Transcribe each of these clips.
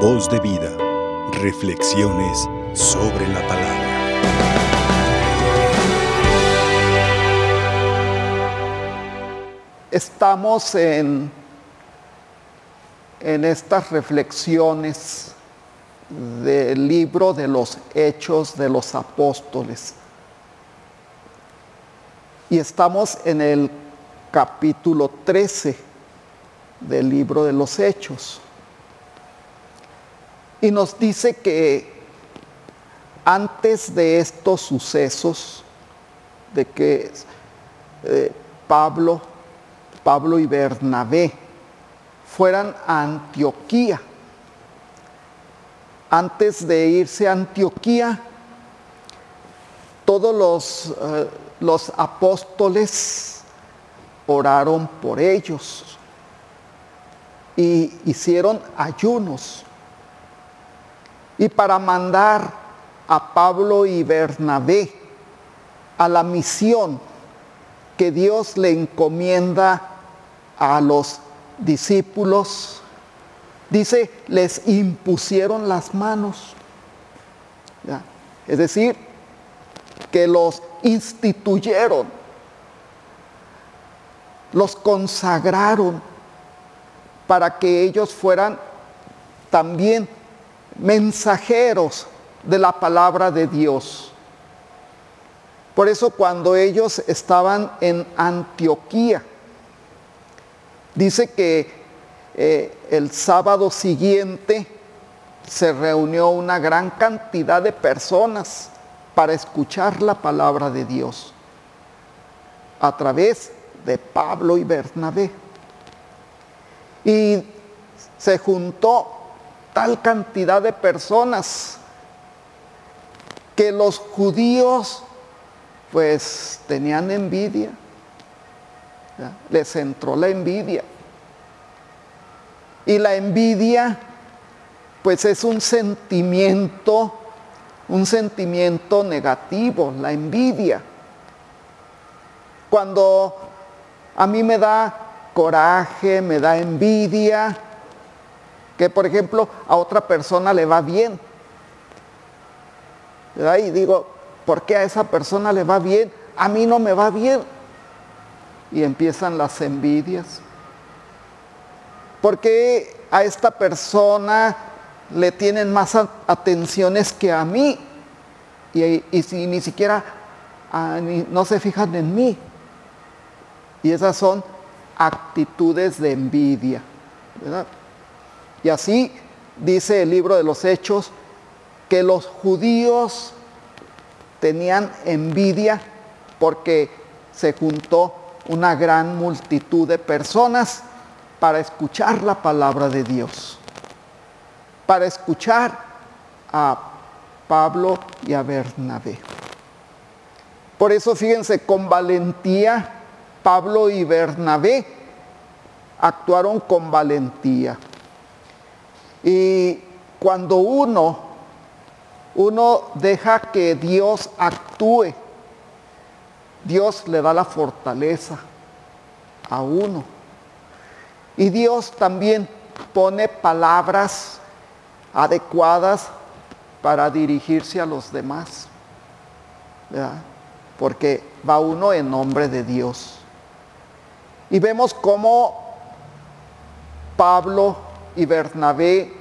Voz de vida. Reflexiones sobre la palabra. Estamos en, en estas reflexiones del libro de los Hechos de los Apóstoles. Y estamos en el capítulo 13 del libro de los Hechos. Y nos dice que antes de estos sucesos, de que eh, Pablo, Pablo y Bernabé fueran a Antioquía, antes de irse a Antioquía, todos los, eh, los apóstoles oraron por ellos y hicieron ayunos. Y para mandar a Pablo y Bernabé a la misión que Dios le encomienda a los discípulos, dice, les impusieron las manos. Es decir, que los instituyeron, los consagraron para que ellos fueran también mensajeros de la palabra de Dios. Por eso cuando ellos estaban en Antioquía, dice que eh, el sábado siguiente se reunió una gran cantidad de personas para escuchar la palabra de Dios a través de Pablo y Bernabé. Y se juntó tal cantidad de personas que los judíos pues tenían envidia. Les entró la envidia. Y la envidia pues es un sentimiento, un sentimiento negativo, la envidia. Cuando a mí me da coraje, me da envidia, que por ejemplo a otra persona le va bien. Y digo, ¿por qué a esa persona le va bien? A mí no me va bien. Y empiezan las envidias. ¿Por qué a esta persona le tienen más atenciones que a mí? Y, y ni siquiera a, ni, no se fijan en mí. Y esas son actitudes de envidia. ¿verdad? Y así dice el libro de los Hechos que los judíos tenían envidia porque se juntó una gran multitud de personas para escuchar la palabra de Dios, para escuchar a Pablo y a Bernabé. Por eso fíjense, con valentía Pablo y Bernabé actuaron con valentía. Y cuando uno, uno deja que Dios actúe, Dios le da la fortaleza a uno. Y Dios también pone palabras adecuadas para dirigirse a los demás. ¿verdad? Porque va uno en nombre de Dios. Y vemos cómo Pablo y Bernabé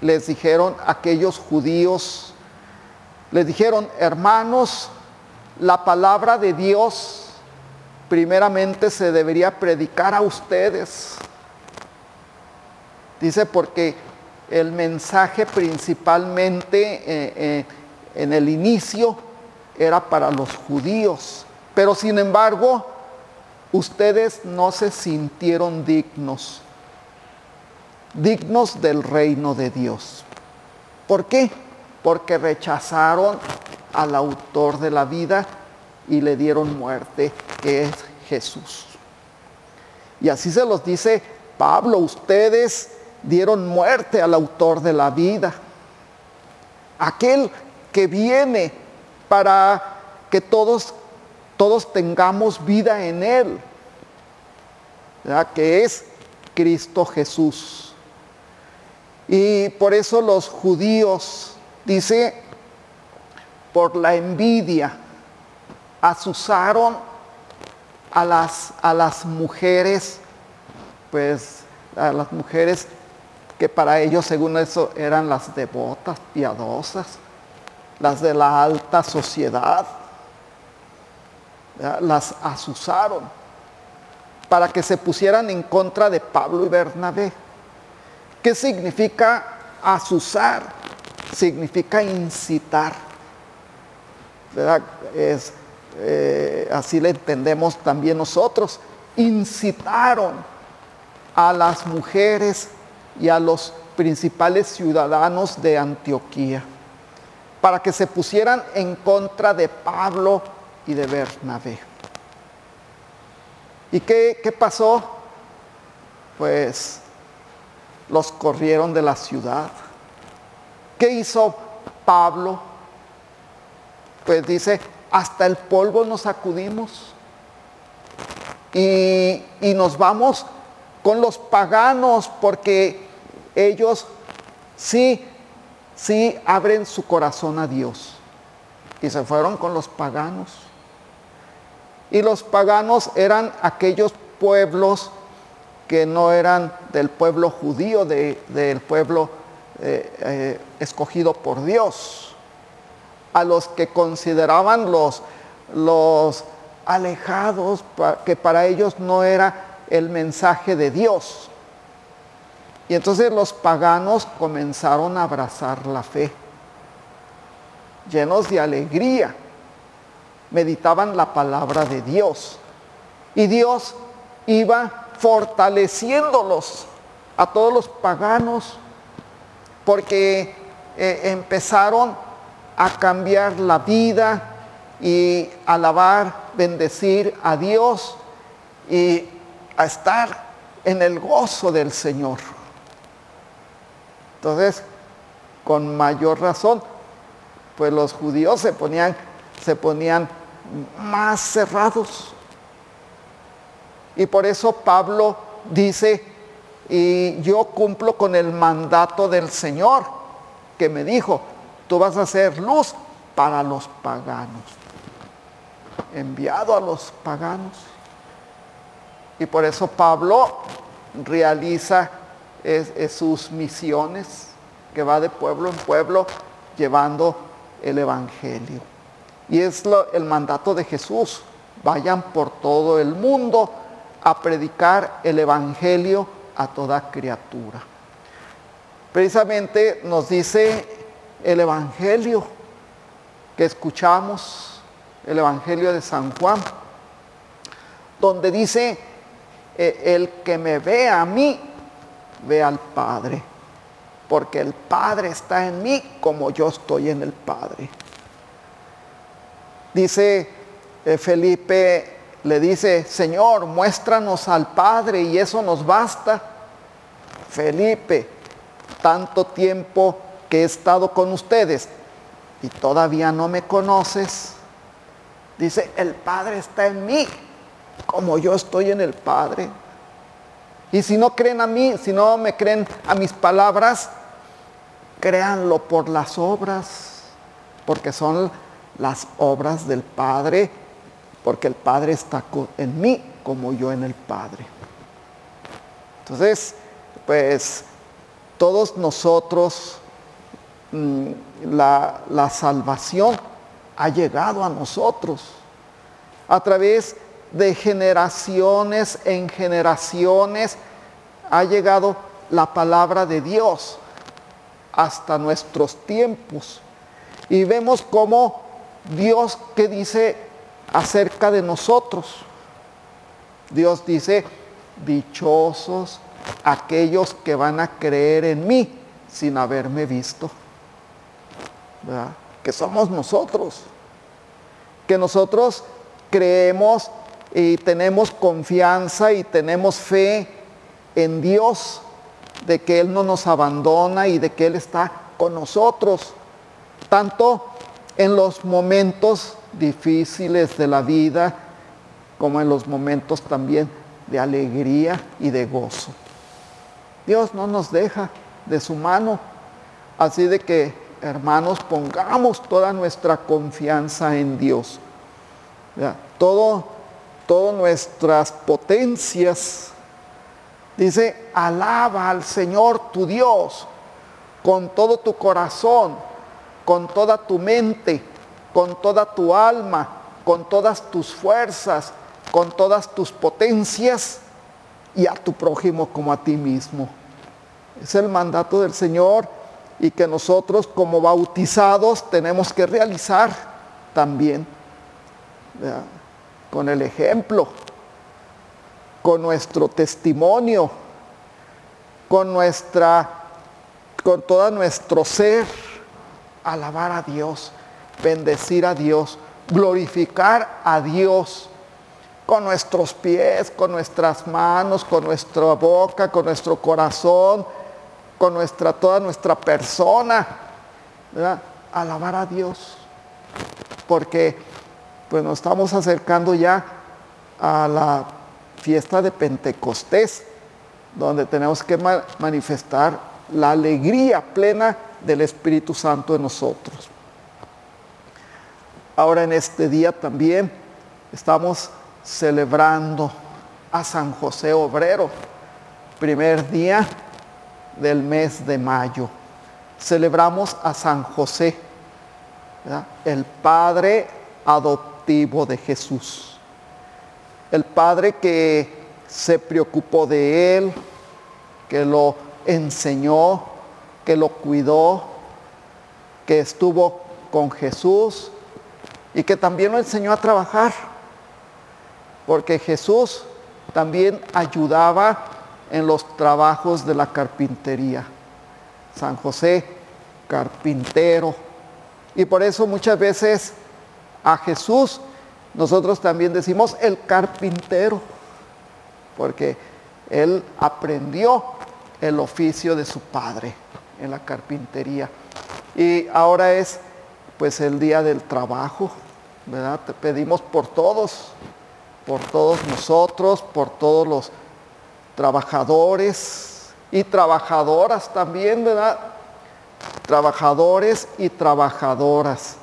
les dijeron aquellos judíos, les dijeron, hermanos, la palabra de Dios primeramente se debería predicar a ustedes. Dice porque el mensaje principalmente eh, eh, en el inicio era para los judíos, pero sin embargo ustedes no se sintieron dignos, dignos del reino de Dios. ¿Por qué? Porque rechazaron al autor de la vida y le dieron muerte, que es Jesús. Y así se los dice Pablo, ustedes dieron muerte al autor de la vida, aquel que viene para que todos todos tengamos vida en Él, ¿verdad? que es Cristo Jesús. Y por eso los judíos, dice, por la envidia, asusaron a las, a las mujeres, pues a las mujeres que para ellos, según eso, eran las devotas, piadosas, las de la alta sociedad, las asusaron para que se pusieran en contra de Pablo y Bernabé. ¿Qué significa asusar? Significa incitar. Es, eh, así le entendemos también nosotros. Incitaron a las mujeres y a los principales ciudadanos de Antioquía para que se pusieran en contra de Pablo y de Bernabé. ¿Y qué, qué pasó? Pues los corrieron de la ciudad. ¿Qué hizo Pablo? Pues dice, hasta el polvo nos sacudimos y, y nos vamos con los paganos porque ellos sí, sí abren su corazón a Dios. Y se fueron con los paganos. Y los paganos eran aquellos pueblos que no eran del pueblo judío, del pueblo eh, eh, escogido por Dios, a los que consideraban los, los alejados, que para ellos no era el mensaje de Dios. Y entonces los paganos comenzaron a abrazar la fe, llenos de alegría, meditaban la palabra de Dios. Y Dios iba fortaleciéndolos a todos los paganos, porque eh, empezaron a cambiar la vida y alabar, bendecir a Dios y a estar en el gozo del Señor. Entonces, con mayor razón, pues los judíos se ponían, se ponían más cerrados. Y por eso Pablo dice, y yo cumplo con el mandato del Señor, que me dijo, tú vas a ser luz para los paganos, enviado a los paganos. Y por eso Pablo realiza sus misiones, que va de pueblo en pueblo llevando el Evangelio. Y es el mandato de Jesús. Vayan por todo el mundo a predicar el Evangelio a toda criatura. Precisamente nos dice el Evangelio que escuchamos, el Evangelio de San Juan, donde dice, eh, el que me ve a mí, ve al Padre, porque el Padre está en mí como yo estoy en el Padre. Dice eh, Felipe, le dice, Señor, muéstranos al Padre y eso nos basta. Felipe, tanto tiempo que he estado con ustedes y todavía no me conoces. Dice, el Padre está en mí como yo estoy en el Padre. Y si no creen a mí, si no me creen a mis palabras, créanlo por las obras, porque son las obras del Padre, porque el Padre está en mí como yo en el Padre. Entonces, pues todos nosotros, mm, la, la salvación ha llegado a nosotros a través de generaciones en generaciones ha llegado la palabra de Dios hasta nuestros tiempos. Y vemos cómo Dios que dice acerca de nosotros. Dios dice, dichosos aquellos que van a creer en mí sin haberme visto. Que somos nosotros. Que nosotros creemos y tenemos confianza y tenemos fe en Dios de que Él no nos abandona y de que Él está con nosotros, tanto en los momentos difíciles de la vida como en los momentos también de alegría y de gozo. Dios no nos deja, de su mano. Así de que, hermanos, pongamos toda nuestra confianza en Dios. Todo, todas nuestras potencias. Dice, alaba al Señor tu Dios con todo tu corazón, con toda tu mente, con toda tu alma, con todas tus fuerzas, con todas tus potencias y a tu prójimo como a ti mismo. Es el mandato del Señor y que nosotros como bautizados tenemos que realizar también con el ejemplo, con nuestro testimonio, con nuestra, con todo nuestro ser, alabar a Dios, bendecir a Dios, glorificar a Dios con nuestros pies, con nuestras manos, con nuestra boca, con nuestro corazón, con nuestra, toda nuestra persona. Alabar a Dios. Porque pues nos estamos acercando ya a la fiesta de Pentecostés, donde tenemos que manifestar la alegría plena del Espíritu Santo en nosotros. Ahora en este día también estamos celebrando a San José Obrero, primer día del mes de mayo. Celebramos a San José, el Padre adoptivo de Jesús, el Padre que se preocupó de él, que lo enseñó, que lo cuidó, que estuvo con Jesús y que también lo enseñó a trabajar porque Jesús también ayudaba en los trabajos de la carpintería. San José, carpintero. Y por eso muchas veces a Jesús nosotros también decimos el carpintero, porque él aprendió el oficio de su padre en la carpintería. Y ahora es pues el día del trabajo, ¿verdad? Te pedimos por todos, por todos nosotros, por todos los trabajadores y trabajadoras también, ¿verdad? Trabajadores y trabajadoras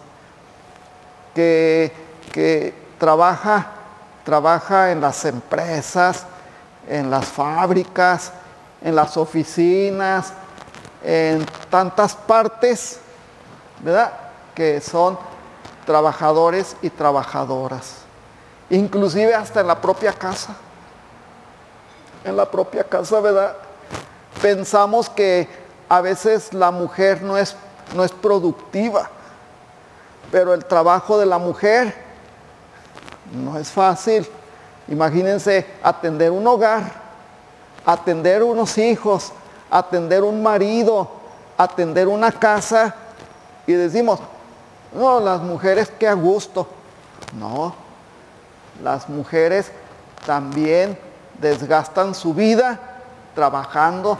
que, que trabaja, trabaja en las empresas, en las fábricas, en las oficinas, en tantas partes, ¿verdad? Que son trabajadores y trabajadoras inclusive hasta en la propia casa. En la propia casa, ¿verdad? Pensamos que a veces la mujer no es, no es productiva, pero el trabajo de la mujer no es fácil. Imagínense atender un hogar, atender unos hijos, atender un marido, atender una casa y decimos, no, las mujeres qué a gusto. No, las mujeres también desgastan su vida trabajando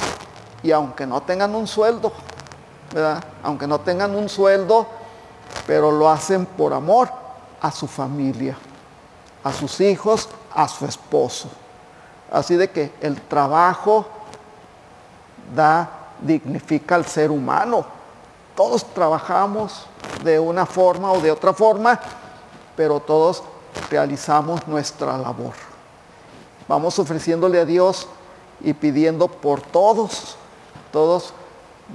y aunque no tengan un sueldo, ¿verdad? Aunque no tengan un sueldo, pero lo hacen por amor a su familia, a sus hijos, a su esposo. Así de que el trabajo da, dignifica al ser humano. Todos trabajamos de una forma o de otra forma, pero todos realizamos nuestra labor. Vamos ofreciéndole a Dios y pidiendo por todos, todos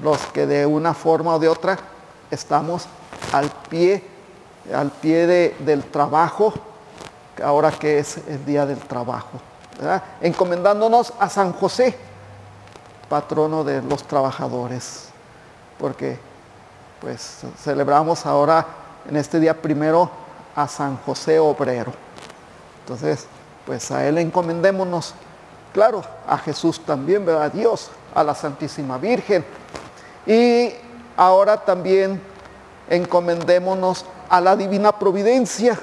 los que de una forma o de otra estamos al pie, al pie del trabajo, ahora que es el día del trabajo, encomendándonos a San José, patrono de los trabajadores, porque pues celebramos ahora en este día primero a San José Obrero. Entonces, pues a Él encomendémonos, claro, a Jesús también, ¿verdad? A Dios, a la Santísima Virgen. Y ahora también encomendémonos a la Divina Providencia,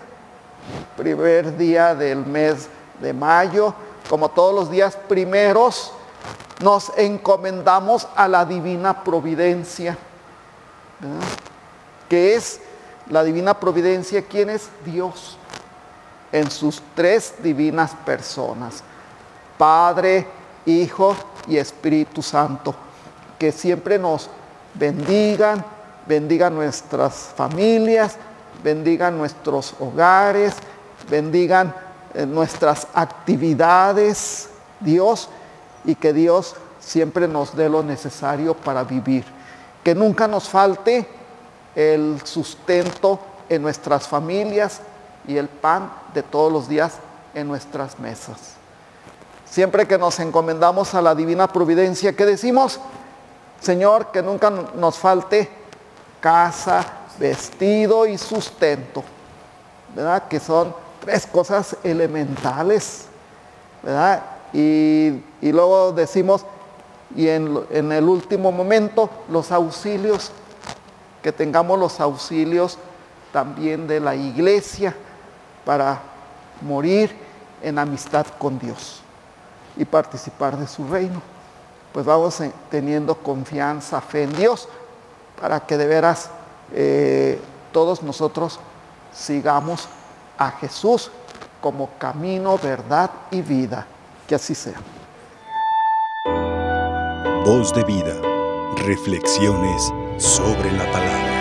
primer día del mes de mayo, como todos los días primeros, nos encomendamos a la Divina Providencia, que es la divina providencia, ¿quién es? Dios, en sus tres divinas personas, Padre, Hijo y Espíritu Santo, que siempre nos bendigan, bendigan nuestras familias, bendigan nuestros hogares, bendigan eh, nuestras actividades, Dios, y que Dios siempre nos dé lo necesario para vivir. Que nunca nos falte el sustento en nuestras familias y el pan de todos los días en nuestras mesas. Siempre que nos encomendamos a la divina providencia, que decimos, Señor, que nunca nos falte casa, vestido y sustento, ¿verdad? Que son tres cosas elementales, ¿verdad? Y, luego decimos, y en, el último momento, los auxilios, que tengamos los auxilios también de la iglesia para morir en amistad con Dios y participar de su reino. Pues vamos teniendo confianza, fe en Dios, para que de veras eh, todos nosotros sigamos a Jesús como camino, verdad y vida. Que así sea. Voz de vida. Reflexiones sobre la palabra.